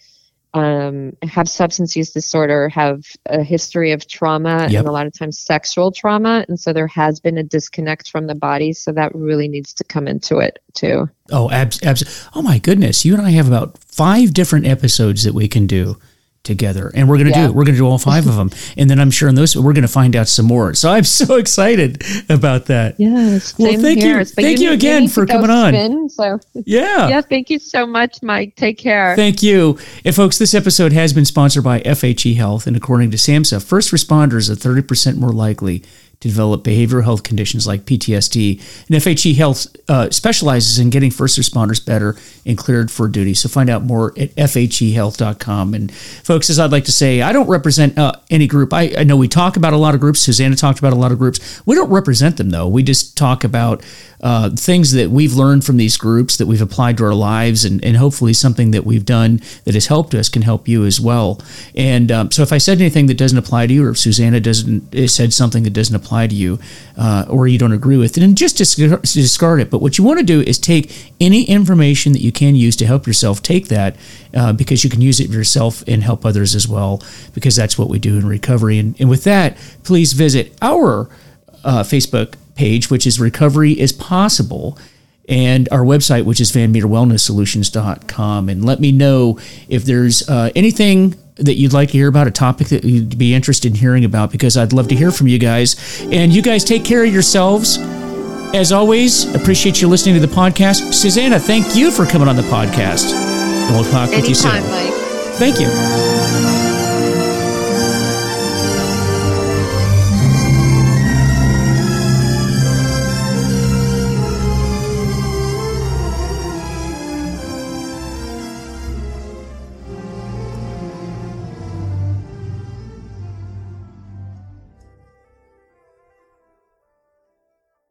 um, have substance use disorder have a history of trauma yep. and a lot of times sexual trauma, and so there has been a disconnect from the body. So that really needs to come into it too. Oh, abs- abs- Oh my goodness, you and I have about five different episodes that we can do together. And we're going to yeah. do it. We're going to do all five of them. [LAUGHS] And then i'm sure in those we're going to find out some more. So i'm [LAUGHS] so excited about that. Yes well thank here. you thank you, you again for coming spin, on. so. Yeah. Yeah thank you so much mike. Take care. Thank you. And folks this episode has been sponsored by fhe health. And according to samhsa first responders are 30% more likely to develop behavioral health conditions like PTSD. And FHE Health uh, specializes in getting first responders better and cleared for duty. So find out more at FHEhealth.com. And folks, as I'd like to say, I don't represent uh, any group. I, I know we talk about a lot of groups. Susanna talked about a lot of groups. We don't represent them, though. We just talk about uh, things that we've learned from these groups that we've applied to our lives, and, and hopefully something that we've done that has helped us can help you as well. And um, so if I said anything that doesn't apply to you, or if Susanna doesn't said something that doesn't apply to you, uh, or you don't agree with, then just discard it. But what you want to do is take any information that you can use to help yourself. Take that uh, because you can use it yourself and help others as well. Because that's what we do in recovery. And, and with that, please visit our uh, Facebook page, which is Recovery is Possible, and our website, which is vanmeterwellnesssolutions.com. And let me know if there's uh, anything that you'd like to hear about, a topic that you'd be interested in hearing about, because I'd love to hear from you guys. And you guys take care of yourselves. As always, appreciate you listening to the podcast. Susanna, thank you for coming on the podcast. And we'll talk Anytime, with you soon. Mike. Thank you.